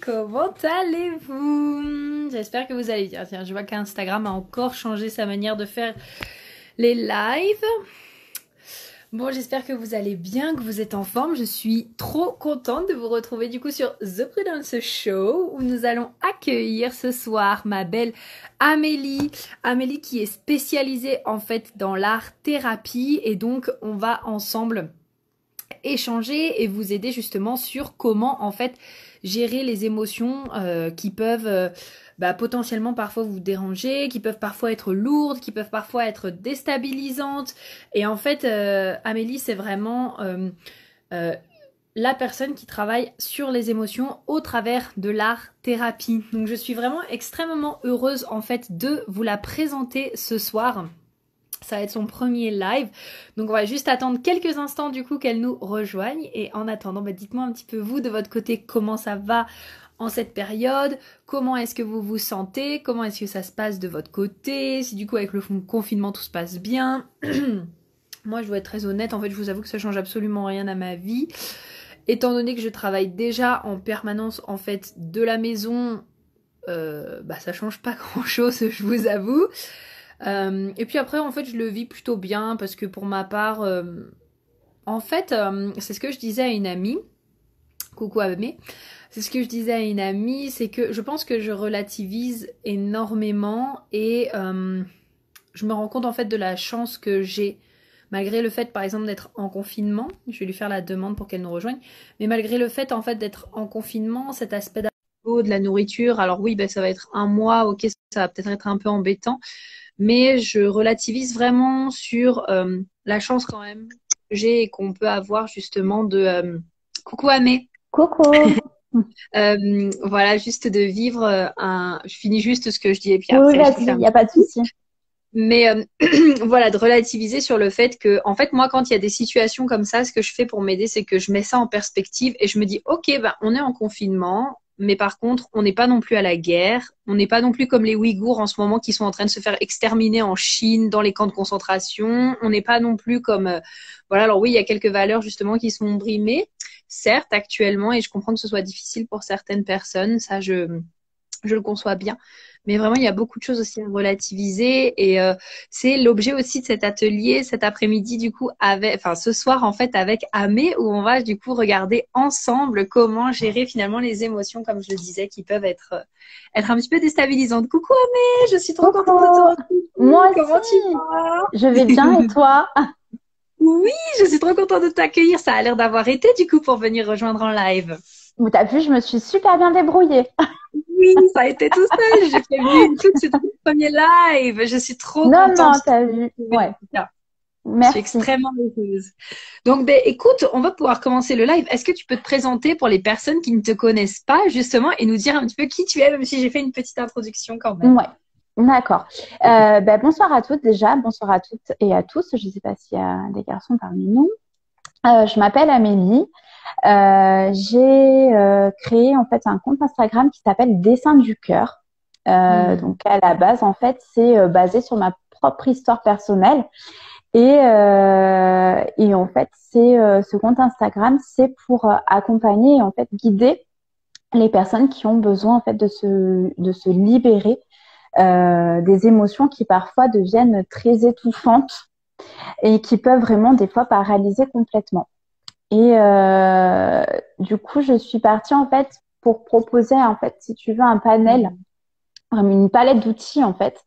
comment allez-vous? J'espère que vous allez bien. Tiens, je vois qu'Instagram a encore changé sa manière de faire les lives. Bon, j'espère que vous allez bien, que vous êtes en forme. Je suis trop contente de vous retrouver du coup sur The Prudence Show où nous allons accueillir ce soir ma belle Amélie. Amélie qui est spécialisée en fait dans l'art thérapie et donc on va ensemble échanger et vous aider justement sur comment en fait gérer les émotions euh, qui peuvent euh, bah, potentiellement parfois vous déranger, qui peuvent parfois être lourdes, qui peuvent parfois être déstabilisantes. Et en fait, euh, Amélie, c'est vraiment la personne qui travaille sur les émotions au travers de l'art thérapie. Donc je suis vraiment extrêmement heureuse en fait de vous la présenter ce soir. Ça va être son premier live. Donc on va juste attendre quelques instants du coup qu'elle nous rejoigne. Et en attendant, bah, dites-moi un petit peu vous de votre côté comment ça va en cette période, comment est-ce que vous vous sentez, comment est-ce que ça se passe de votre côté, si du coup avec le confinement tout se passe bien. Moi je dois être très honnête, en fait je vous avoue que ça change absolument rien à ma vie. Étant donné que je travaille déjà en permanence en fait de la maison, euh, bah ça change pas grand chose, je vous avoue. Euh, et puis après, en fait, je le vis plutôt bien parce que pour ma part, euh, en fait, euh, c'est ce que je disais à une amie. Coucou Abé. C'est ce que je disais à une amie, c'est que je pense que je relativise énormément et je me rends compte en fait de la chance que j'ai malgré le fait par exemple d'être en confinement, je vais lui faire la demande pour qu'elle nous rejoigne, mais malgré le fait en fait d'être en confinement, cet aspect de la nourriture, alors oui, ben, ça va être un mois, ok, ça va peut-être être un peu embêtant, mais je relativise vraiment sur euh, la chance quand même que j'ai et qu'on peut avoir justement de euh, coucou Amé. Coucou. euh, voilà, juste de vivre un. Je finis juste ce que je dis et puis après. Oui, il n'y a pas de souci. Mais voilà, de relativiser sur le fait que, en fait, moi, quand il y a des situations comme ça, ce que je fais pour m'aider, c'est que je mets ça en perspective et je me dis, ok, ben, on est en confinement, mais par contre, on n'est pas non plus à la guerre. On n'est pas non plus comme les Ouïghours en ce moment qui sont en train de se faire exterminer en Chine dans les camps de concentration. On n'est pas non plus comme euh, voilà. Alors oui, il y a quelques valeurs justement qui sont brimées, certes actuellement, et je comprends que ce soit difficile pour certaines personnes. Ça, je je le conçois bien. Mais vraiment, il y a beaucoup de choses aussi à relativiser et euh, c'est l'objet aussi de cet atelier cet après-midi du coup avec, enfin ce soir en fait avec Amé où on va du coup regarder ensemble comment gérer finalement les émotions comme je le disais qui peuvent être être un petit peu déstabilisantes. Coucou Amé, je suis trop contente de te retrouver. Moi comment tu vas? Je vais bien et toi? Oui, je suis trop contente de t'accueillir. Ça a l'air d'avoir été du coup pour venir rejoindre en live. T'as vu, je me suis super bien débrouillée. Oui, ça a été tout seul. J'ai fait tout, le premier live. Je suis trop non, contente. Non, non, t'as vu. Ouais. Merci. Je suis extrêmement heureuse. Donc, ben, écoute, on va pouvoir commencer le live. Est-ce que tu peux te présenter pour les personnes qui ne te connaissent pas, justement, et nous dire un petit peu qui tu es, même si j'ai fait une petite introduction quand même? Ouais. D'accord. Euh, ben, bonsoir à toutes déjà. Bonsoir à toutes et à tous. Je ne sais pas s'il y a des garçons parmi nous. Euh, je m'appelle Amélie. Euh, j'ai euh, créé en fait un compte Instagram qui s'appelle Dessin du cœur. Euh, mmh. Donc à la base, en fait, c'est euh, basé sur ma propre histoire personnelle. Et, et en fait, c'est ce compte Instagram, c'est pour accompagner et en fait guider les personnes qui ont besoin en fait de se de se libérer des émotions qui parfois deviennent très étouffantes et qui peuvent vraiment des fois paralyser complètement. Et euh, du coup, je suis partie en fait pour proposer en fait, si tu veux, un panel, une palette d'outils en fait,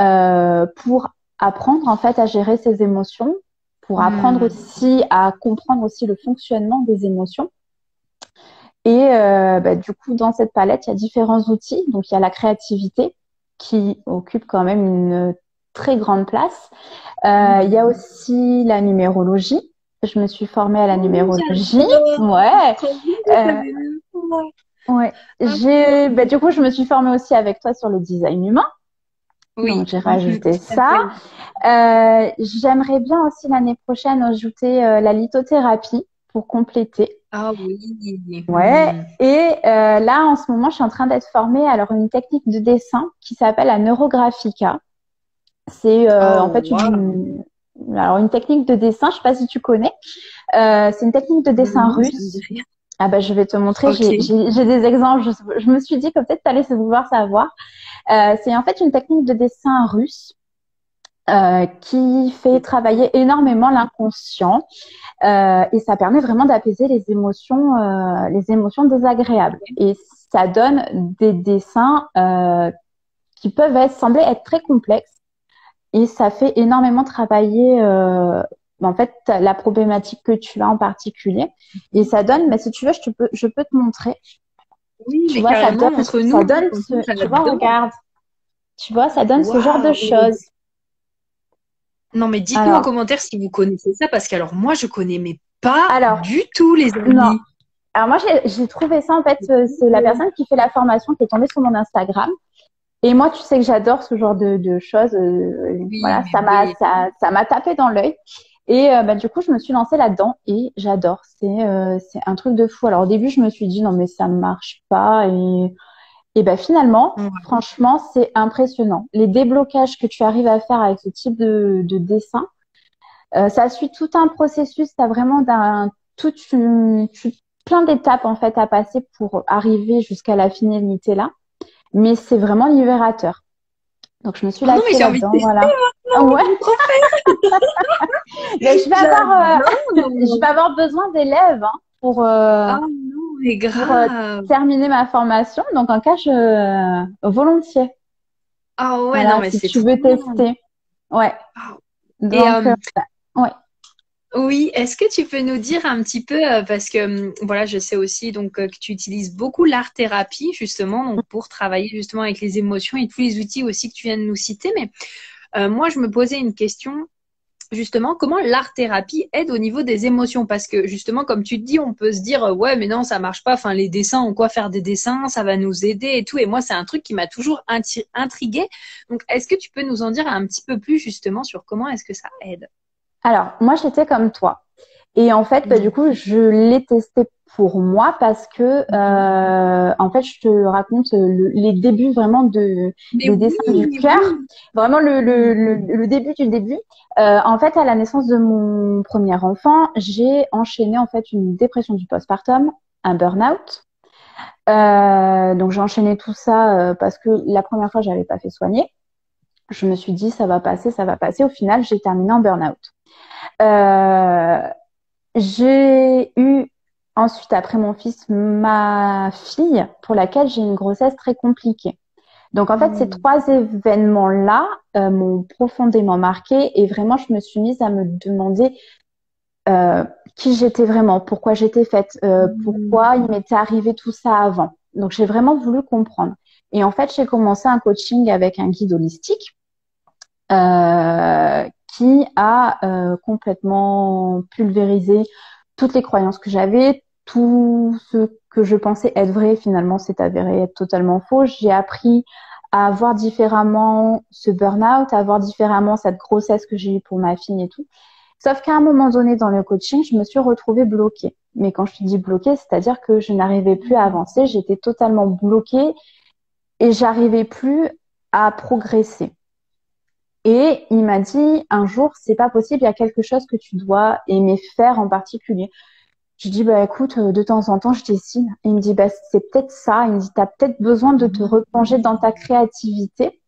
euh, pour apprendre en fait à gérer ses émotions, pour hmm. apprendre aussi à comprendre aussi le fonctionnement des émotions. Et euh, bah, du coup, dans cette palette, il y a différents outils. Donc, il y a la créativité qui occupe quand même une très grande place. Euh, il y a aussi la numérologie je me suis formée à la numérologie. Ouais. Euh, ouais. J'ai, bah, du coup, je me suis formée aussi avec toi sur le design humain. Oui. Donc, j'ai rajouté ça. Euh, j'aimerais bien aussi l'année prochaine ajouter euh, la lithothérapie pour compléter. Ah oui. Ouais. Et là, en ce moment, je suis en train d'être formée alors une technique de dessin qui s'appelle la neurographica. C'est oh, en fait une, alors une technique de dessin, je sais pas si tu connais. Euh, c'est une technique de dessin russe. Ah bah je vais te montrer, j'ai des exemples, je, me suis dit que peut-être tu allais vouloir savoir. Euh, c'est en fait une technique de dessin russe euh, qui fait travailler énormément l'inconscient euh, et ça permet vraiment d'apaiser les émotions, euh, les émotions désagréables. Et ça donne des dessins euh, qui peuvent être, sembler être très complexes et ça fait énormément travailler euh, en fait la problématique que tu as en particulier. Et ça donne mais si tu veux je peux je peux te montrer. Oui tu vois ça donne, entre nous, ça donne ce, tu vois regarde. Tu vois ça donne ce genre de choses. Non, mais dites-nous en commentaire si vous connaissez ça, parce que alors moi, je connais mais pas alors, du tout les amis. Non. Alors moi, j'ai trouvé ça en fait, euh, c'est la personne qui fait la formation qui est tombée sur mon Instagram. Et moi, tu sais que j'adore ce genre de, de choses. Euh, voilà, ça m'a ça, ça m'a tapé dans l'œil. Et euh, bah, du coup, je me suis lancée là-dedans et j'adore. C'est euh, c'est un truc de fou. Alors au début, je me suis dit non mais ça ne marche pas et et ben finalement, franchement, c'est impressionnant. Les déblocages que tu arrives à faire avec ce type de, de dessin, euh, ça suit tout un processus. Tu as vraiment d'un toute plein d'étapes en fait à passer pour arriver jusqu'à la finalité là. Mais c'est vraiment libérateur. Donc je me suis lancée ah là-dedans. Voilà. Ah ouais. mais je vais avoir, euh, je vais avoir besoin d'élèves hein, pour. Euh, ah grave. Pour terminer ma formation. Donc, en cas, je volontiers. Ah ouais, non, mais si tu veux tester. Ouais. Donc, euh, euh, ouais. Oui, est-ce que tu peux nous dire un petit peu, euh, parce que hum, voilà, je sais aussi donc que tu utilises beaucoup l'art thérapie justement donc pour travailler justement avec les émotions et tous les outils aussi que tu viens de nous citer. Mais moi, je me posais une question justement comment l'art-thérapie aide au niveau des émotions? Parce que justement comme tu te dis on peut se dire ouais mais non ça marche pas enfin les dessins ont quoi faire des dessins ça va nous aider et tout et moi c'est un truc qui m'a toujours intrigué donc est-ce que tu peux nous en dire un petit peu plus justement sur comment est-ce que ça aide? Alors moi j'étais comme toi. Et en fait bah, du coup je l'ai testé pour moi parce que euh, en fait je te raconte les débuts vraiment de des dessins du cœur. Vraiment le, le, le, début du début. Euh, en fait à la naissance de mon premier enfant j'ai enchaîné en fait une dépression du postpartum un burn-out. Euh, donc j'ai enchaîné tout ça euh, parce que la première fois j'avais pas fait soigner je me suis dit ça va passer ça va passer au final j'ai terminé en burn-out euh, j'ai eu Ensuite, après mon fils, ma fille, pour laquelle j'ai une grossesse très compliquée. Donc en fait, ces hmm. trois événements-là euh, m'ont profondément marqué et vraiment, je me suis mise à me demander euh, qui j'étais vraiment, pourquoi j'étais faite, euh, hmm. pourquoi il m'était arrivé tout ça avant. Donc j'ai vraiment voulu comprendre. Et en fait, j'ai commencé un coaching avec un guide holistique euh, qui a euh, complètement pulvérisé toutes les croyances que j'avais, tout ce que je pensais être vrai, finalement, s'est avéré être totalement faux. J'ai appris à voir différemment ce burn-out, à voir différemment cette grossesse que j'ai eue pour ma fille et tout. Sauf qu'à un moment donné dans le coaching, je me suis retrouvée bloquée. Mais quand je te dis bloquée, c'est-à-dire que je n'arrivais plus à avancer, j'étais totalement bloquée et j'arrivais plus à progresser. Et il m'a dit un jour, c'est pas possible, il y a quelque chose que tu dois aimer faire en particulier. Je dis, bah écoute, euh, de temps en temps, je dessine. Et il me dit, bah c'est peut-être ça. Il me dit, tu as peut-être besoin de te replonger dans ta créativité.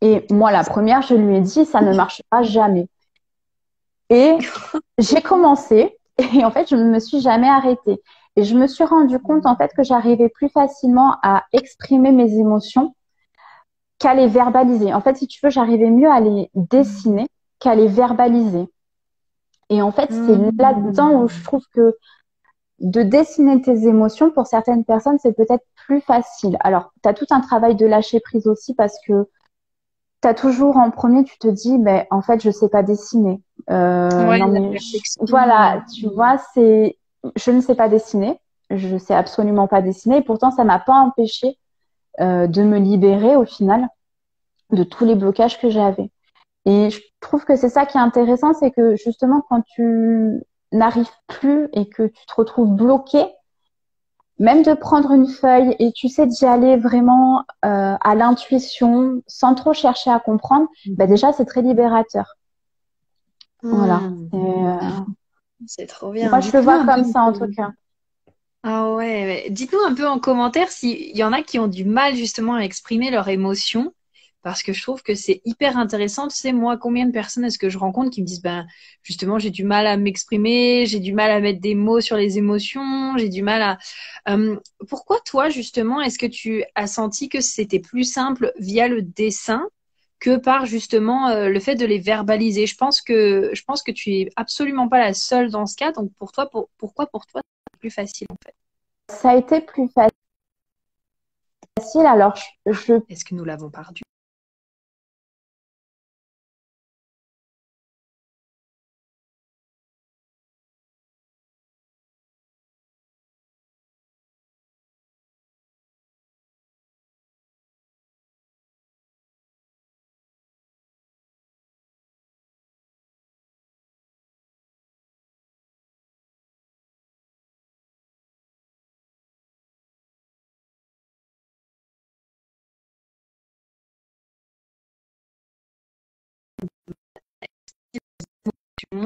Et moi, la première, je lui ai dit, ça ne marchera jamais. Et j'ai commencé. Et en fait, je ne me suis jamais arrêtée. Et je me suis rendu compte, en fait, que j'arrivais plus facilement à exprimer mes émotions qu'à les verbaliser. En fait, si tu veux, j'arrivais mieux à les dessiner qu'à les verbaliser. Et en fait, c'est mmh. là-dedans où je trouve que de dessiner tes émotions, pour certaines personnes, c'est peut-être plus facile. Alors, tu as tout un travail de lâcher prise aussi parce que tu as toujours en premier, tu te dis, ben, en fait, je sais pas dessiner. Euh, voilà, tu vois, c'est, je ne sais pas dessiner. Je sais absolument pas dessiner. Et pourtant, ça m'a pas empêché euh, de me libérer au final de tous les blocages que j'avais. Et je trouve que c'est ça qui est intéressant, c'est que justement quand tu n'arrives plus et que tu te retrouves bloqué, même de prendre une feuille et tu sais d'y aller vraiment euh, à l'intuition, sans trop chercher à comprendre, bah déjà c'est très libérateur. Voilà. Mmh. Euh, c'est trop bien. Moi je le vois comme ça en tout cas. Ah ouais, dites-nous un peu en commentaire s'il y en a qui ont du mal justement à exprimer leurs émotions, parce que je trouve que c'est hyper intéressant. Tu sais, moi, combien de personnes est-ce que je rencontre qui me disent, ben justement, j'ai du mal à m'exprimer, j'ai du mal à mettre des mots sur les émotions, j'ai du mal à... Euh, pourquoi toi, justement, est-ce que tu as senti que c'était plus simple via le dessin que par justement euh, le fait de les verbaliser. Je pense que je pense que tu es absolument pas la seule dans ce cas. Donc pour toi, pourquoi pour toi c'est plus facile en fait? Ça a été plus facile. Alors je. Est-ce que nous l'avons perdu?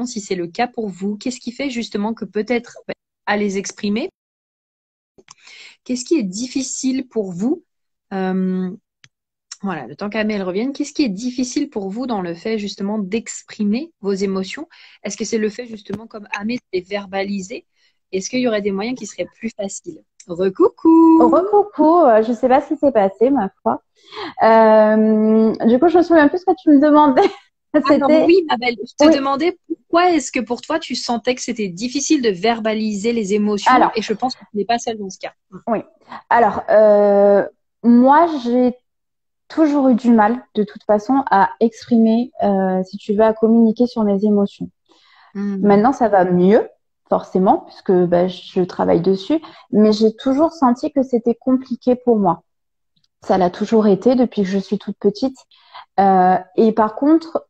Si c'est le cas pour vous. Qu'est-ce qui fait justement que peut-être à les exprimer? Qu'est-ce qui est difficile pour vous? Euh, Voilà, le temps qu'Amel revienne, qu'est-ce qui est difficile pour vous dans le fait justement d'exprimer vos émotions? Est-ce que c'est le fait justement comme Amel de les verbaliser Est-ce qu'il y aurait des moyens qui seraient plus faciles? Recoucou Recoucou, euh, je ne sais pas ce qui s'est passé ma foi. Euh, du coup, je me souviens plus ce que tu me demandais. oui, ma belle, je te demandais pourquoi est-ce que pour toi tu sentais que c'était difficile de verbaliser les émotions et je pense que tu n'es pas seule dans ce cas. Oui. Alors, euh, moi j'ai toujours eu du mal de toute façon à exprimer, euh, si tu veux, à communiquer sur mes émotions. Hmm. Maintenant ça va mieux, forcément, puisque bah, je travaille dessus, mais j'ai toujours senti que c'était compliqué pour moi. Ça l'a toujours été depuis que je suis toute petite. Euh, et par contre,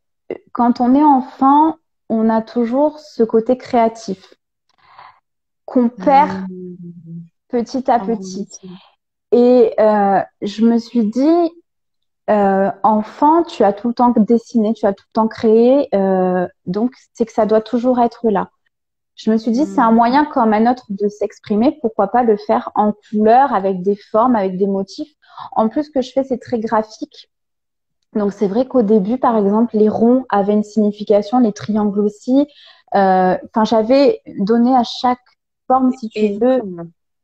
quand on est enfant, on a toujours ce côté créatif qu'on perd mmh. petit à ah petit. Et euh, je me suis dit, euh, enfant, tu as tout le temps dessiné, tu as tout le temps créé, euh, donc c'est que ça doit toujours être là. Je me suis dit, c'est un mmh. moyen comme un autre de s'exprimer, pourquoi pas le faire en couleur, avec des formes, avec des motifs. En plus, ce que je fais, c'est très graphique. Donc c'est vrai qu'au début, par exemple, les ronds avaient une signification, les triangles aussi. Euh, enfin, j'avais donné à chaque forme, si tu veux,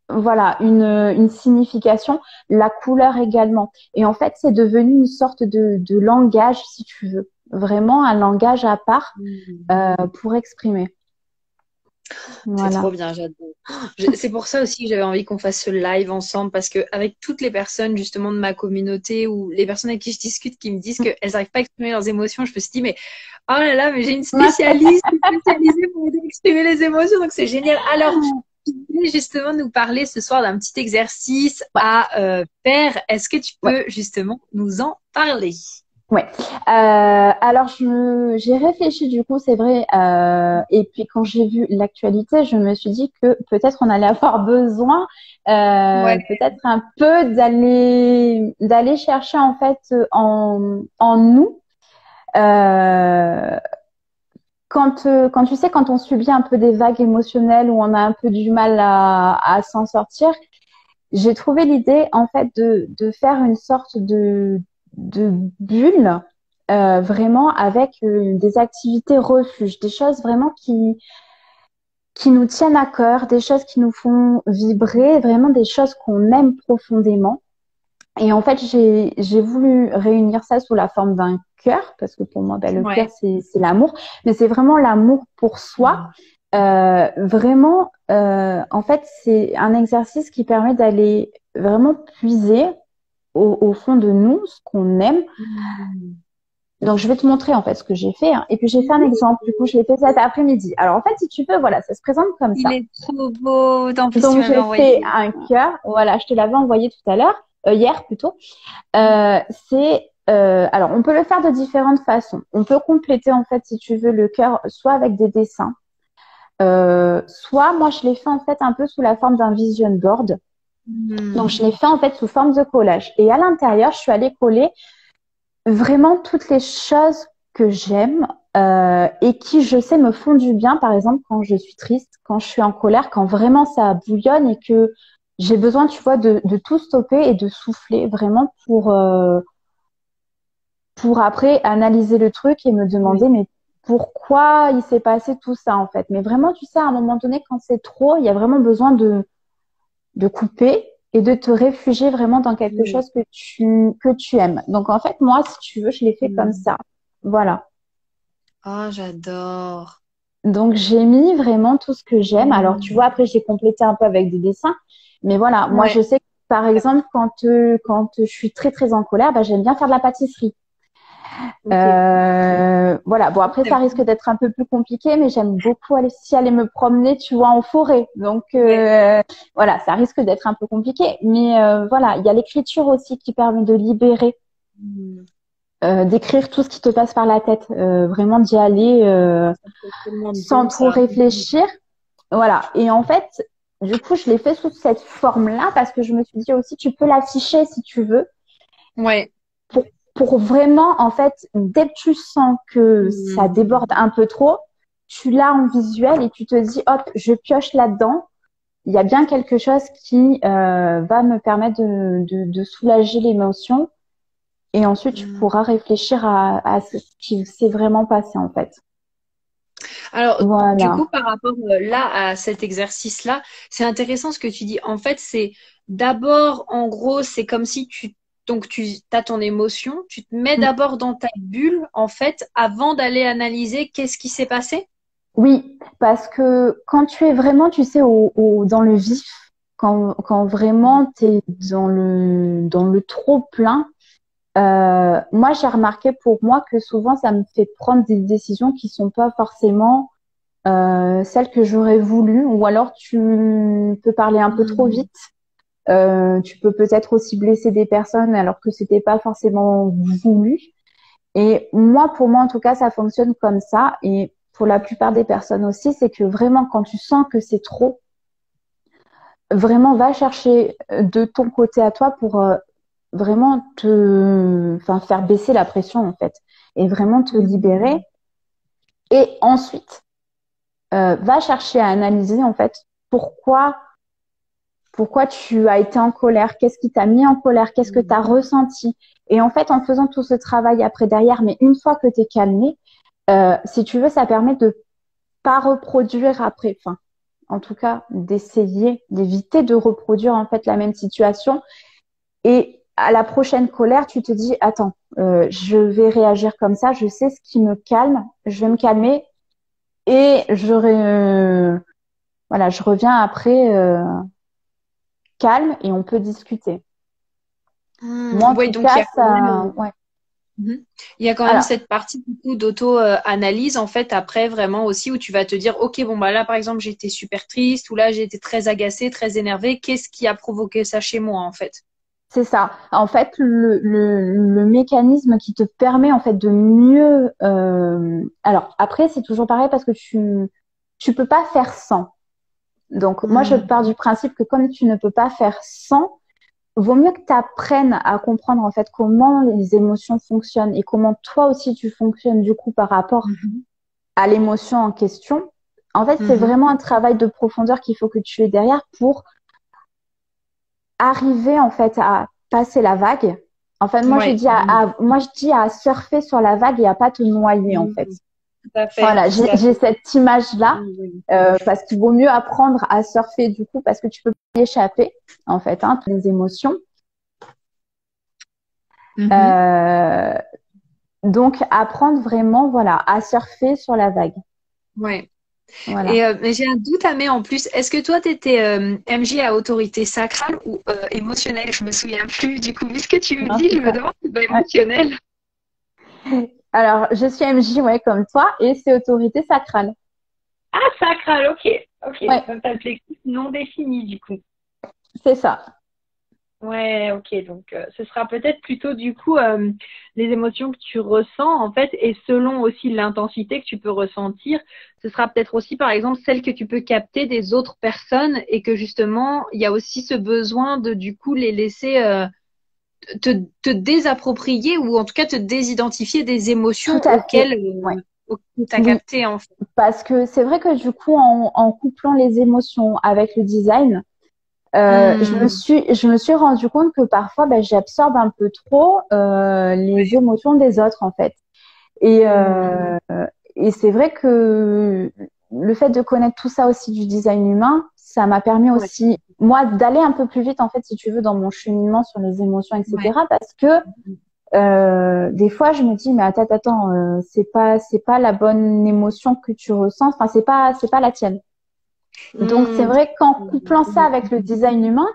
voilà, une, une signification, la couleur également. Et en fait, c'est devenu une sorte de, de langage, si tu veux, vraiment un langage à part mmh. euh, pour exprimer. C'est trop bien, j'adore. C'est pour ça aussi que j'avais envie qu'on fasse ce live ensemble parce que avec toutes les personnes justement de ma communauté ou les personnes avec qui je discute qui me disent qu'elles n'arrivent pas à exprimer leurs émotions, je me suis dit mais oh là là, mais j'ai une spécialiste spécialisée pour exprimer les émotions, donc c'est génial. Alors, voulais justement nous parler ce soir d'un petit exercice à euh, faire. Est-ce que tu peux justement nous en parler? Ouais. Euh, alors je j'ai réfléchi du coup, c'est vrai. Euh, et puis quand j'ai vu l'actualité, je me suis dit que peut-être on allait avoir besoin, euh, peut-être un peu d'aller d'aller chercher en fait en en nous. Euh, quand quand tu sais quand on subit un peu des vagues émotionnelles où on a un peu du mal à à s'en sortir, j'ai trouvé l'idée en fait de de faire une sorte de de bulles, euh, vraiment avec euh, des activités refuge, des choses vraiment qui qui nous tiennent à cœur, des choses qui nous font vibrer, vraiment des choses qu'on aime profondément. Et en fait, j'ai j'ai voulu réunir ça sous la forme d'un cœur, parce que pour moi, ben, le cœur, c'est l'amour, mais c'est vraiment l'amour pour soi. Euh, vraiment, euh, en fait, c'est un exercice qui permet d'aller vraiment puiser au, fond de nous ce qu'on aime. Mmh. Donc, je vais te montrer en fait ce que j'ai fait. Hein. Et puis, j'ai fait un exemple. Du coup, je l'ai fait cet après-midi. Alors, en fait, si tu veux, voilà, ça se présente comme ça. Il est trop beau. Donc, j'ai fait un cœur. Voilà, je te l'avais envoyé tout à l'heure, euh, hier plutôt. Euh, c'est euh, alors, on peut le faire de différentes façons. On peut compléter en fait, si tu veux, le cœur soit avec des dessins, euh, soit moi je l'ai fait en fait un peu sous la forme d'un vision board. Hmm. Donc, je l'ai fait en fait sous forme de collage. Et à l'intérieur, je suis allée coller vraiment toutes les choses que j'aime euh, et qui, je sais, me font du bien, par exemple, quand je suis triste, quand je suis en colère, quand vraiment ça bouillonne et que j'ai besoin, tu vois, de, de, tout stopper et de souffler vraiment pour, euh, pour après analyser le truc et me demander, mais pourquoi il s'est passé tout ça, en fait. Mais vraiment, tu sais, à un moment donné, quand c'est trop, il y a vraiment besoin de, de couper et de te réfugier vraiment dans quelque chose que tu, que tu aimes. Donc, en fait, moi, si tu veux, je l'ai fait comme ça. Voilà. Oh, j'adore. Donc, j'ai mis vraiment tout ce que j'aime. Alors, tu vois, après, j'ai complété un peu avec des dessins. Mais voilà, moi, je sais que, par exemple, quand, euh, quand je suis très, très en colère, bah, j'aime bien faire de la pâtisserie. Euh, voilà. Bon, après, ça risque d'être un peu plus compliqué, mais j'aime beaucoup aller, si aller me promener, tu vois, en forêt. Donc, euh, voilà, ça risque d'être un peu compliqué. Mais euh, voilà, il y a l'écriture aussi qui permet de libérer. Hmm. Euh, d'écrire tout ce qui te passe par la tête, euh, vraiment d'y aller euh, sans trop réfléchir. Voilà. Et en fait, du coup, je l'ai fait sous cette forme-là parce que je me suis dit aussi, tu peux l'afficher si tu veux. Ouais. Pour, vraiment, en fait, dès que tu sens que hmm. ça déborde un peu trop, tu l'as en visuel et tu te dis, hop, je pioche là-dedans. Il y a bien quelque chose qui va me permettre de, de, de soulager l'émotion et ensuite, tu mm. pourras réfléchir à, ce qui s'est vraiment passé en fait. Alors, du coup, par rapport euh, là à cet exercice-là, c'est intéressant ce que tu dis. En fait, c'est d'abord, en gros, c'est comme si tu donc tu as ton émotion, tu te mets mm. d'abord dans ta bulle, en fait, avant d'aller analyser qu'est-ce qui s'est passé? Oui, parce que quand tu es vraiment, tu sais, au, dans le vif, quand, quand vraiment tu es dans le, dans le trop plein, euh, moi, j'ai remarqué pour moi que souvent, ça me fait prendre des décisions qui sont pas forcément euh, celles que j'aurais voulu, ou alors tu peux parler un peu trop mmh. vite. Euh, tu peux peut-être aussi blesser des personnes alors que c'était pas forcément voulu. Et moi, pour moi, en tout cas, ça fonctionne comme ça. Et pour la plupart des personnes aussi, c'est que vraiment, quand tu sens que c'est trop, vraiment va chercher de ton côté à toi pour euh, vraiment te, enfin, faire baisser la pression en fait, et vraiment te libérer. Et ensuite, euh, va chercher à analyser en fait pourquoi, pourquoi tu as été en colère, qu'est-ce qui t'a mis en colère, qu'est-ce que tu as ressenti. Et en fait, en faisant tout ce travail après derrière, mais une fois que tu es calmé, euh, si tu veux, ça permet de pas reproduire après. Enfin, en tout cas, d'essayer d'éviter de reproduire en fait la même situation. Et à la prochaine colère, tu te dis attends, euh, je vais réagir comme ça, je sais ce qui me calme, je vais me calmer et je euh, voilà, je reviens après euh, calme et on peut discuter. Mmh, Moi, en tout cas, ça, ouais. Mhm. Il y a quand même cette partie du d'auto-analyse en fait après vraiment aussi où tu vas te dire ok bon bah là par exemple j'étais super triste ou là j'ai été très agacée, très énervée, qu'est-ce qui a provoqué ça chez moi en fait? C'est ça. En fait, le, le, mécanisme qui te permet en fait de mieux. Euh... Alors après, c'est toujours pareil parce que tu tu peux pas faire sans. Donc moi, je hmm. pars du principe que comme tu ne peux pas faire sans, vaut mieux que tu apprennes à comprendre en fait comment les émotions fonctionnent et comment toi aussi tu fonctionnes du coup par rapport hmm. à l'émotion en question. En fait, c'est hmm. vraiment un travail de profondeur qu'il faut que tu aies derrière pour arriver en fait à passer la vague. En fait, moi, je dis à, moi, je dis à surfer sur la vague et à pas te noyer, en fait. Voilà, j'ai cette image-là euh, parce qu'il vaut mieux apprendre à surfer du coup parce que tu peux pas y échapper en fait, hein, les émotions. Mm-hmm. Euh, donc apprendre vraiment, voilà, à surfer sur la vague. Ouais. Et euh, j'ai un doute à mettre en plus. Est-ce que toi, tu étais euh, MJ à autorité sacrale ou euh, émotionnelle? Je me souviens plus. Du coup, vu ce que tu me dis, je me demande si c'est émotionnel. Alors, je suis MJ, ouais, comme toi, et c'est autorité sacrale. Ah, sacrale, ok. Ok, ouais. non défini, du coup. C'est ça. Ouais, ok. Donc, euh, ce sera peut-être plutôt du coup euh, les émotions que tu ressens en fait, et selon aussi l'intensité que tu peux ressentir, ce sera peut-être aussi par exemple celle que tu peux capter des autres personnes et que justement il y a aussi ce besoin de du coup les laisser euh, te, te désapproprier ou en tout cas te désidentifier des émotions auxquelles tu as capté en fait. Parce que c'est vrai que du coup, en, en, couplant les émotions avec le design, euh, je me hmm. suis je me suis rendu compte que parfois ben, j'absorbe un peu trop euh, les émotions des autres en fait. Et euh, et c'est vrai que le fait de connaître tout ça aussi du design humain, ça m'a permis aussi moi d'aller un peu plus vite en fait si tu veux dans mon cheminement sur les émotions etc. Parce que euh, des fois, je me dis, mais attends, attends, euh, c'est pas, c'est pas la bonne émotion que tu ressens. Enfin, c'est pas, c'est pas la tienne. Donc, c'est hmm. vrai qu'en couplant ça avec le design humain,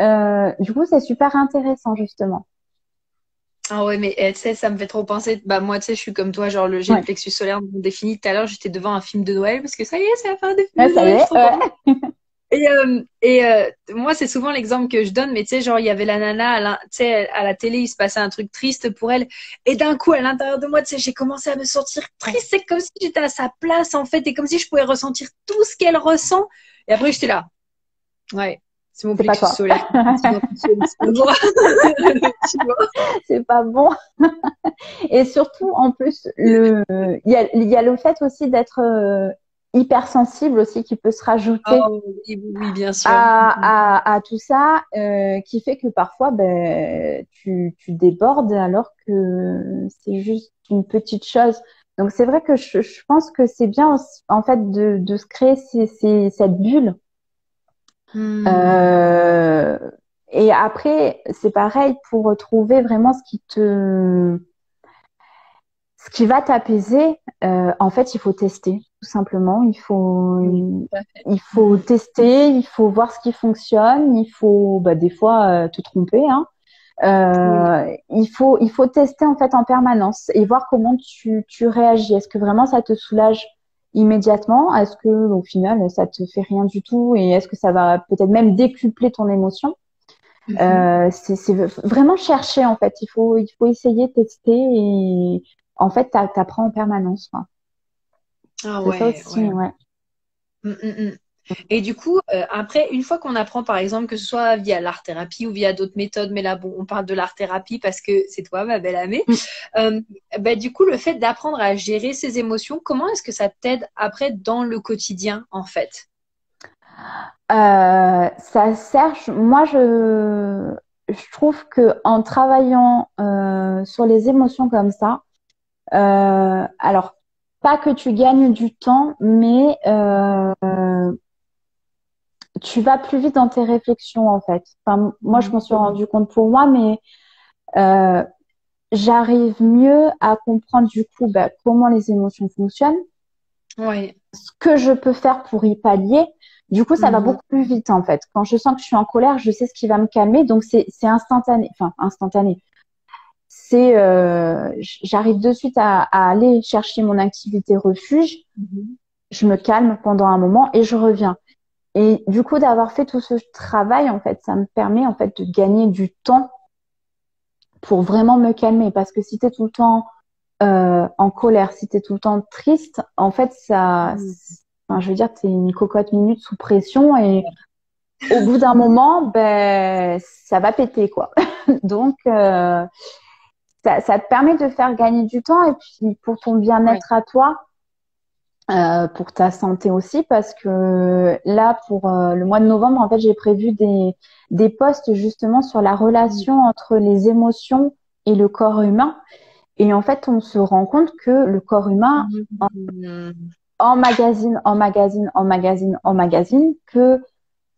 euh, du coup, c'est super intéressant justement. Ah ouais, mais eh, tu sais, ça me fait trop penser. Bah moi, tu sais, je suis comme toi, genre le j'ai le plexus solaire défini. Tout à l'heure, j'étais devant un film de Noël parce que ça y est, c'est la fin des films de Noël. Et, euh, et euh, moi, c'est souvent l'exemple que je donne, mais tu sais, genre, il y avait la nana, à la, à la télé, il se passait un truc triste pour elle. Et d'un coup, à l'intérieur de moi, tu sais, j'ai commencé à me sentir triste. C'est comme si j'étais à sa place, en fait, et comme si je pouvais ressentir tout ce qu'elle ressent. Et après, j'étais là. Ouais. C'est mon plexus solaire. c'est pas bon. et surtout, en plus, le, il y a, y a le fait aussi d'être euh, hypersensible aussi qui peut se rajouter oh, oui, bien sûr. À, à, à, tout ça, euh, qui fait que parfois ben, tu, tu débordes alors que c'est juste une petite chose. Donc c'est vrai que je, je pense que c'est bien en fait de, de se créer ces, ces, cette bulle. Euh, et après, c'est pareil pour retrouver vraiment ce qui te ce qui va t'apaiser, euh, en fait, il faut tester, tout simplement. Il faut, il faut tester, il faut voir ce qui fonctionne, il faut, bah, des fois, euh, te tromper. Hein. Euh, il faut, il faut tester en fait en permanence et voir comment tu, tu réagis. Est-ce que vraiment ça te soulage immédiatement Est-ce que au final ça te fait rien du tout et est-ce que ça va peut-être même décupler ton émotion? Mm-hmm. euh, c'est vraiment chercher en fait. Il faut, il faut essayer, tester et en fait, tu apprends en permanence. Quoi. Ah ouais, ça aussi, ouais. Hum, hum, hum. Et du coup, euh, après, une fois qu'on apprend, par exemple, que ce soit via l'art-thérapie ou via d'autres méthodes, mais là, bon, on parle de l'art-thérapie parce que c'est toi, ma belle amie. Euh, bah, du coup, le fait d'apprendre à gérer ses émotions, comment est-ce que ça t'aide après dans le quotidien, en fait? Euh, Ça sert. Moi, je, je trouve que en travaillant sur les émotions comme ça, euh, alors, pas que tu gagnes du temps, mais euh, tu vas plus vite dans tes réflexions en fait. Enfin, moi, je m'en suis rendu compte pour moi, mais euh, j'arrive mieux à comprendre du coup bah, comment les émotions fonctionnent, ce que je peux faire pour y pallier. Du coup, ça va mhm. beaucoup plus vite en fait. Quand je sens que je suis en colère, je sais ce qui va me calmer, donc c'est instantané. Enfin, instantané c'est euh, j'arrive de suite à, aller chercher mon activité refuge, mhm. je me calme pendant un moment et je reviens. Et du coup, d'avoir fait tout ce travail, en fait, ça me permet en fait de gagner du temps pour vraiment me calmer. Parce que si tu es tout le temps euh, en colère, si tu es tout le temps triste, en fait, ça, mhm. enfin, je veux dire, tu es une cocotte minute sous pression et au bout d'un moment, ben, ça va péter, quoi. Donc, euh, ça, ça, te permet de faire gagner du temps et puis pour ton bien-être à toi, euh, pour ta santé aussi, parce que là, pour euh, le mois de novembre, en fait, j'ai prévu des, des posts justement sur la relation entre les émotions et le corps humain. Et en fait, on se rend compte que le corps humain mmh. en, magazine, en magazine, en magazine, en magazine, que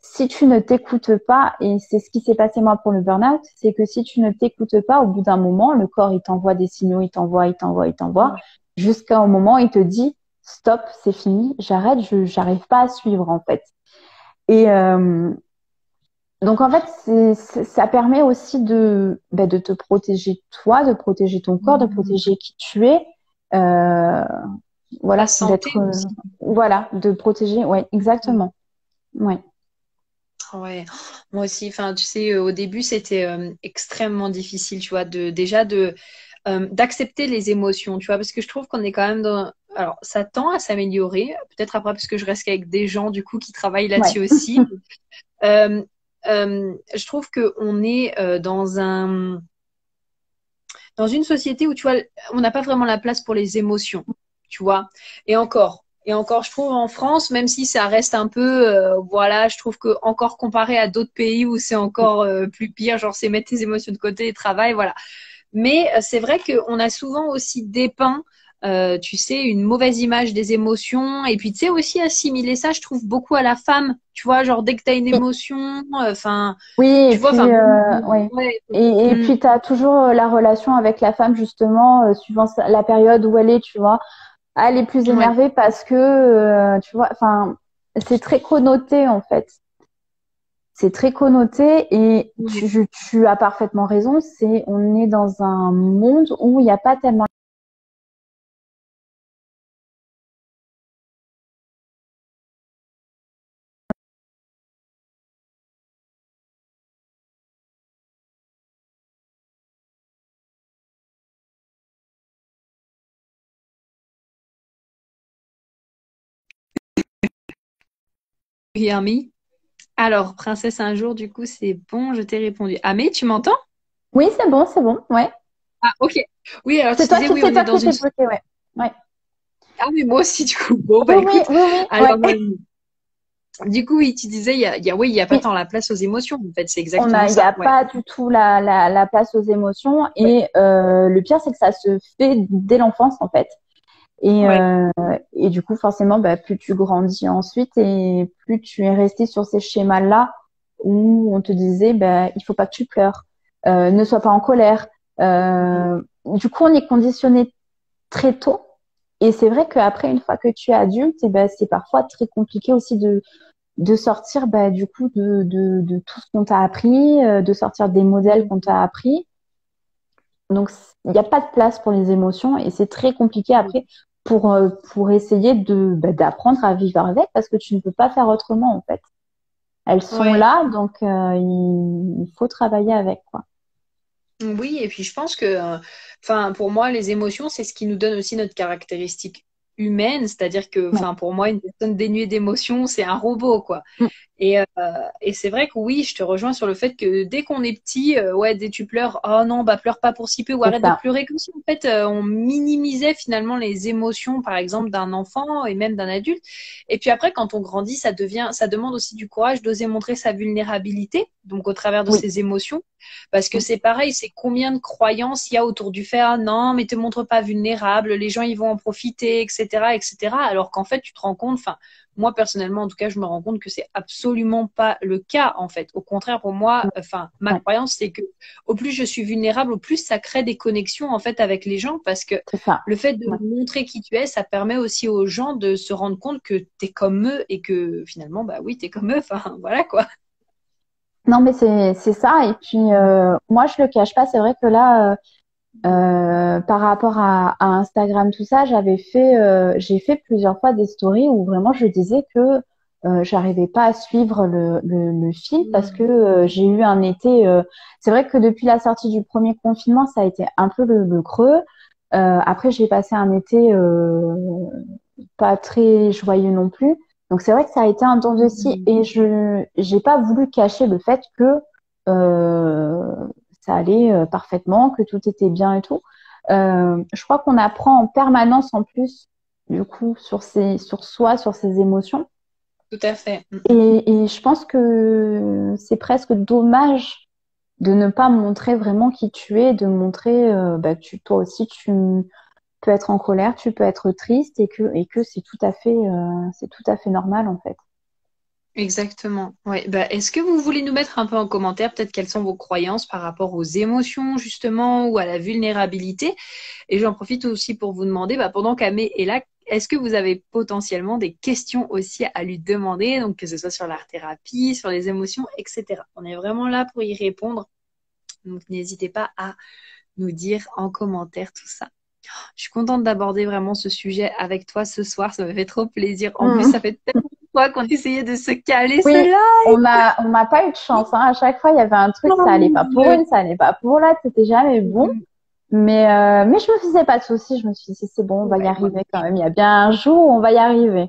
si tu ne t'écoutes pas, et c'est ce qui s'est passé moi pour le burn-out, c'est que si tu ne t'écoutes pas, au bout d'un moment, le corps, il t'envoie des signaux, il t'envoie, il t'envoie, il t'envoie, jusqu'à un moment, il te dit, stop, c'est fini, j'arrête, je j'arrive pas à suivre, en fait. Et euh, donc, en fait, ça permet aussi de, bah, de te protéger toi, de protéger ton corps, de mmh. protéger qui tu es. Euh, voilà, d'être, euh, voilà, de protéger, ouais, exactement. Ouais. Ouais, moi aussi. Enfin, tu sais, au début, c'était euh, extrêmement difficile, tu vois, de déjà de euh, d'accepter les émotions, tu vois, parce que je trouve qu'on est quand même dans. Alors, ça tend à s'améliorer, peut-être après parce que je reste avec des gens du coup qui travaillent là-dessus aussi. je trouve que on est dans un dans une société où tu vois, on n'a pas vraiment la place pour les émotions tu vois. Et encore, et encore, je trouve en France, même si ça reste un peu, euh, voilà, je trouve que encore comparé à d'autres pays où c'est encore euh, plus pire, genre c'est mettre tes émotions de côté et travail, voilà. Mais euh, c'est vrai qu'on a souvent aussi dépeint, tu sais, une mauvaise image des émotions. Et puis, tu sais, aussi assimiler ça, je trouve beaucoup à la femme. Tu vois, genre dès que tu as une émotion, enfin. oui, tu vois, ouais. Et, et mm. puis, tu as toujours la relation avec la femme, justement, suivant la période où elle est, tu vois. Elle est plus énervée parce que, euh, tu vois, enfin, c'est très connoté en fait. C'est très connoté et tu, tu, as parfaitement raison. C'est, on est dans un monde où il n'y a pas tellement Ami. Alors, princesse un jour, du coup, c'est bon, je t'ai répondu. Amé, tu m'entends? Oui, c'est bon, c'est bon, ouais. Ah, ok. Oui, alors tu disais, oui, on est dans une... ouais. ouais. Ah, mais moi aussi, du coup. Bon, bah écoute. Oui, oui, alors, euh, du coup, oui, tu disais, il y a, y a, oui, il n'y a pas tant la place aux émotions, en fait, c'est exactement ça. Il n'y a pas du tout la, la, la, place aux émotions. Et euh, le pire, c'est que ça se fait dès l'enfance, en fait. Et, euh, et du coup, forcément, bah, plus tu grandis ensuite et plus tu es resté sur ces schémas-là où on te disait, bah, il faut pas que tu pleures, euh, ne sois pas en colère. Euh, du coup, on est conditionné très tôt. Et c'est vrai qu'après, une fois que tu es adulte, et ben, c'est parfois très compliqué aussi de, de sortir bah, du coup de, de, de tout ce qu'on t'a appris, de sortir des modèles qu'on t'a appris. Donc, il n'y a pas de place pour les émotions et c'est très compliqué après pour, euh, pour essayer de bah, d'apprendre à vivre avec parce que tu ne peux pas faire autrement en fait. Elles sont là, donc euh, il, faut travailler avec quoi. Oui, et puis je pense que, euh, enfin, pour moi, les émotions, c'est ce qui nous donne aussi notre caractéristique humaine, c'est-à-dire que, enfin, pour moi, une personne dénuée d'émotions, c'est un robot, quoi. Mm. Et, euh, et c'est vrai que oui, je te rejoins sur le fait que dès qu'on est petit, euh, ouais, dès tu pleures, oh non, bah pleure pas pour si peu ou arrête de pleurer, comme si en fait euh, on minimisait finalement les émotions, par exemple, d'un enfant et même d'un adulte. Et puis après, quand on grandit, ça devient, ça demande aussi du courage d'oser montrer sa vulnérabilité, donc au travers de ses émotions, parce que c'est pareil, c'est combien de croyances il y a autour du fait, ah non, mais te montre pas vulnérable, les gens ils vont en profiter, etc., etc. Alors qu'en fait, tu te rends compte, enfin moi, personnellement, en tout cas, je me rends compte que c'est absolument pas le cas, en fait. Au contraire, pour moi, enfin, ma croyance, c'est que au plus je suis vulnérable, au plus ça crée des connexions, en fait, avec les gens, parce que le fait de montrer qui tu es, ça permet aussi aux gens de se rendre compte que tu es comme eux et que finalement, bah oui, tu es comme eux. Enfin, voilà, quoi. Non, mais c'est ça. Et puis, euh, moi, je le cache pas. C'est vrai que là, euh, euh, par rapport à, à, Instagram, tout ça, j'avais fait, euh, j'ai fait plusieurs fois des stories où vraiment je disais que euh, j'arrivais pas à suivre le, le, le fil parce que euh, j'ai eu un été. c'est vrai que depuis la sortie du premier confinement, ça a été un peu le, le creux. après, j'ai passé un été pas très joyeux non plus. Donc c'est vrai que ça a été un temps aussi et je j'ai pas voulu cacher le fait que ça allait euh, parfaitement, que tout était bien et tout. Euh, je crois qu'on apprend en permanence en plus, du coup, sur, ses, sur soi, sur ses émotions. Tout à fait. Et, et je pense que c'est presque dommage de ne pas montrer vraiment qui tu es, de montrer euh, bah, tu, toi aussi tu peux être en colère, tu peux être triste et que et que c'est tout à fait euh, c'est tout à fait normal en fait. Exactement. Ouais. Bah, est-ce que vous voulez nous mettre un peu en commentaire peut-être quelles sont vos croyances par rapport aux émotions justement ou à la vulnérabilité? Et j'en profite aussi pour vous demander, bah, pendant qu'Amé est là, est-ce que vous avez potentiellement des questions aussi à lui demander, donc que ce soit sur l'art thérapie, sur les émotions, etc. On est vraiment là pour y répondre. Donc n'hésitez pas à nous dire en commentaire tout ça. Je suis contente d'aborder vraiment ce sujet avec toi ce soir. Ça me fait trop plaisir. En plus, mmh. ça fait tellement fois qu'on essayait de se caler oui, cela. On n'a pas eu de chance. Hein. À chaque fois, il y avait un truc, ça allait pas pour une, ça allait pas pour l'autre, c'était jamais bon. Mm. Mais, euh, mais je me faisais pas de soucis. Je me suis dit, c'est bon, on va y arriver quand même. Il y a bien un jour où on va y arriver.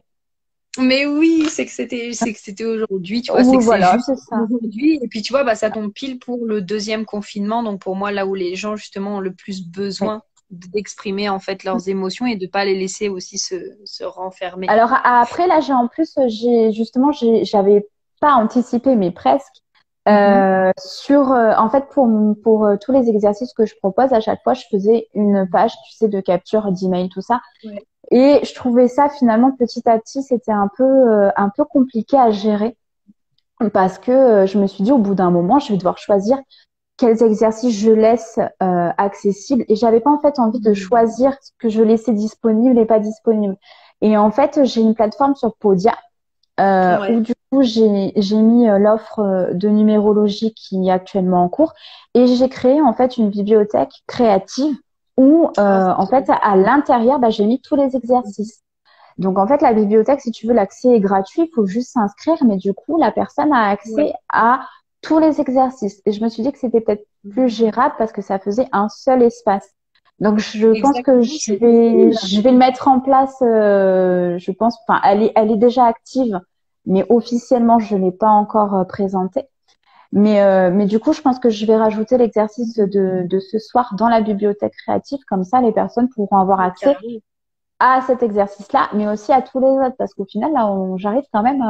Mais oui, c'est que c'était, c'est que c'était aujourd'hui, tu vois, c'est que voilà, c'est aujourd'hui. Et puis tu vois, bah ça tombe pile pour le deuxième confinement, donc pour moi là où les gens justement ont le plus besoin d'exprimer en fait leurs émotions et de pas les laisser aussi se, se renfermer. Alors après là, j'ai en plus, j'ai justement, j'avais pas anticipé, mais presque. Euh, mhm. sur euh, en fait pour pour euh, tous les exercices que je propose à chaque fois je faisais une page tu sais de capture d'email tout ça et je trouvais ça finalement petit à petit c'était un peu un peu compliqué à gérer parce que je me suis dit au bout d'un moment je vais devoir choisir quels exercices je laisse euh, accessibles. Et j'avais pas en fait envie de mmh. choisir ce que je laissais disponible et pas disponible. Et en fait, j'ai une plateforme sur Podia euh, où du coup j'ai j'ai mis euh, l'offre euh, de numérologie qui est actuellement en cours. Et j'ai créé en fait une bibliothèque créative où ah, en fait à l'intérieur bah, j'ai mis tous les exercices. Donc en fait la bibliothèque si tu veux l'accès est gratuit, il faut juste s'inscrire. Mais du coup la personne a accès à tous les exercices. Et je me suis dit que c'était peut-être plus gérable parce que ça faisait un seul espace. Donc je pense que je vais je vais le mettre en place. Euh, je pense, enfin, elle est elle est déjà active, mais officiellement je l'ai pas encore euh, présentée. Mais euh, mais du coup, je pense que je vais rajouter l'exercice de de ce soir dans la bibliothèque créative. Comme ça, les personnes pourront avoir accès à cet exercice-là, mais aussi à tous les autres, parce qu'au final, là, j'arrive quand même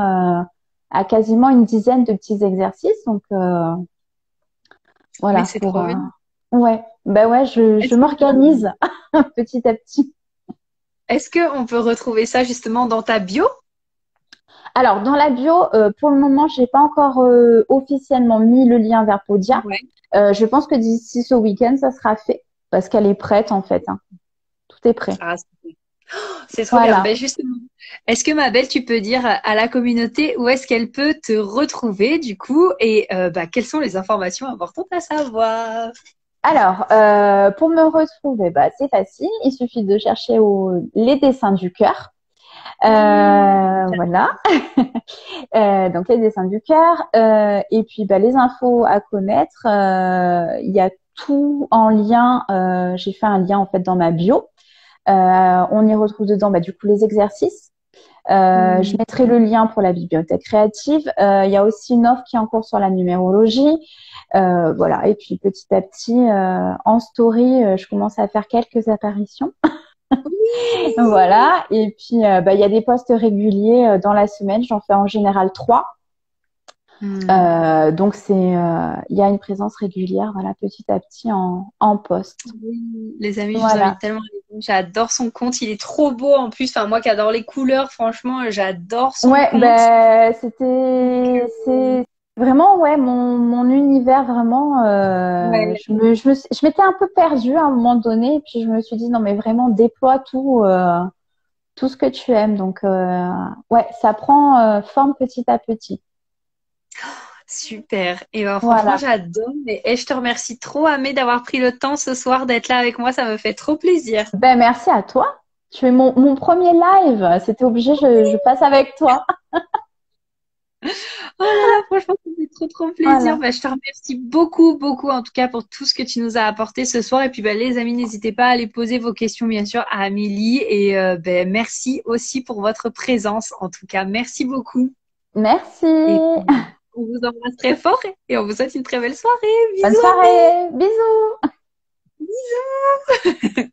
à quasiment une dizaine de petits exercices. Donc euh, voilà. C'est trop bien. Euh, ouais, ben ouais, je, je m'organise petit à petit. Est-ce qu'on peut retrouver ça justement dans ta bio? Alors dans la bio, euh, pour le moment, j'ai pas encore officiellement mis le lien vers Podia. je pense que d'ici ce week-end, ça sera fait parce qu'elle est prête en fait. Hein. Tout est prêt. Ah, c'est trop bien. Ben justement, est-ce que ma belle, tu peux dire à la communauté où est-ce qu'elle peut te retrouver du coup et euh, bah, quelles sont les informations importantes à savoir? Alors, euh, pour me retrouver, bah, c'est facile. Il suffit de chercher les dessins du cœur. Euh, mmh. voilà. donc les dessins du cœur et puis bah, les infos à connaître. Il y a tout en lien. J'ai fait un lien en fait dans ma bio. On y retrouve dedans bah, du coup les exercices. Euh, mmh. Je mettrai le lien pour la bibliothèque créative. Euh, il y a aussi une offre qui est en cours sur la numérologie. voilà. Et puis petit à petit, en story, je commence à faire quelques apparitions. voilà. Et puis, bah, il y a des postes réguliers dans la semaine. J'en fais en général trois. Euh, donc c'est, euh, il y a une présence régulière, voilà, petit à petit en, en poste. les amis, je tellement. J'adore son compte, il est trop beau en plus. Enfin moi qui adore les couleurs, franchement, j'adore son ouais, Ben, c'était, c'est vraiment ouais mon, mon univers vraiment. Euh, je m'étais un peu perdue à un moment donné, et puis je me suis dit non mais vraiment déploie tout. tout ce que tu aimes. Donc, ouais, ça prend forme petit à petit. Super. Et ben, franchement, j'adore. Et, je te remercie trop, Amé, d'avoir pris le temps ce soir d'être là avec moi. Ça me fait trop plaisir. Ben, merci à toi. Tu es mon, mon premier live. C'était obligé, je, je, passe avec toi. oh franchement, ça fait trop, trop plaisir. Ben, je te remercie beaucoup, beaucoup, en tout cas, pour tout ce que tu nous as apporté ce soir. Et puis, ben, les amis, n'hésitez pas à aller poser vos questions, bien sûr, à Amélie. Et euh, ben, merci aussi pour votre présence. En tout cas, merci beaucoup. Merci. On vous embrasse très fort et on vous souhaite une très belle soirée. Bisous. Bonne soirée. Bisous. Bisous.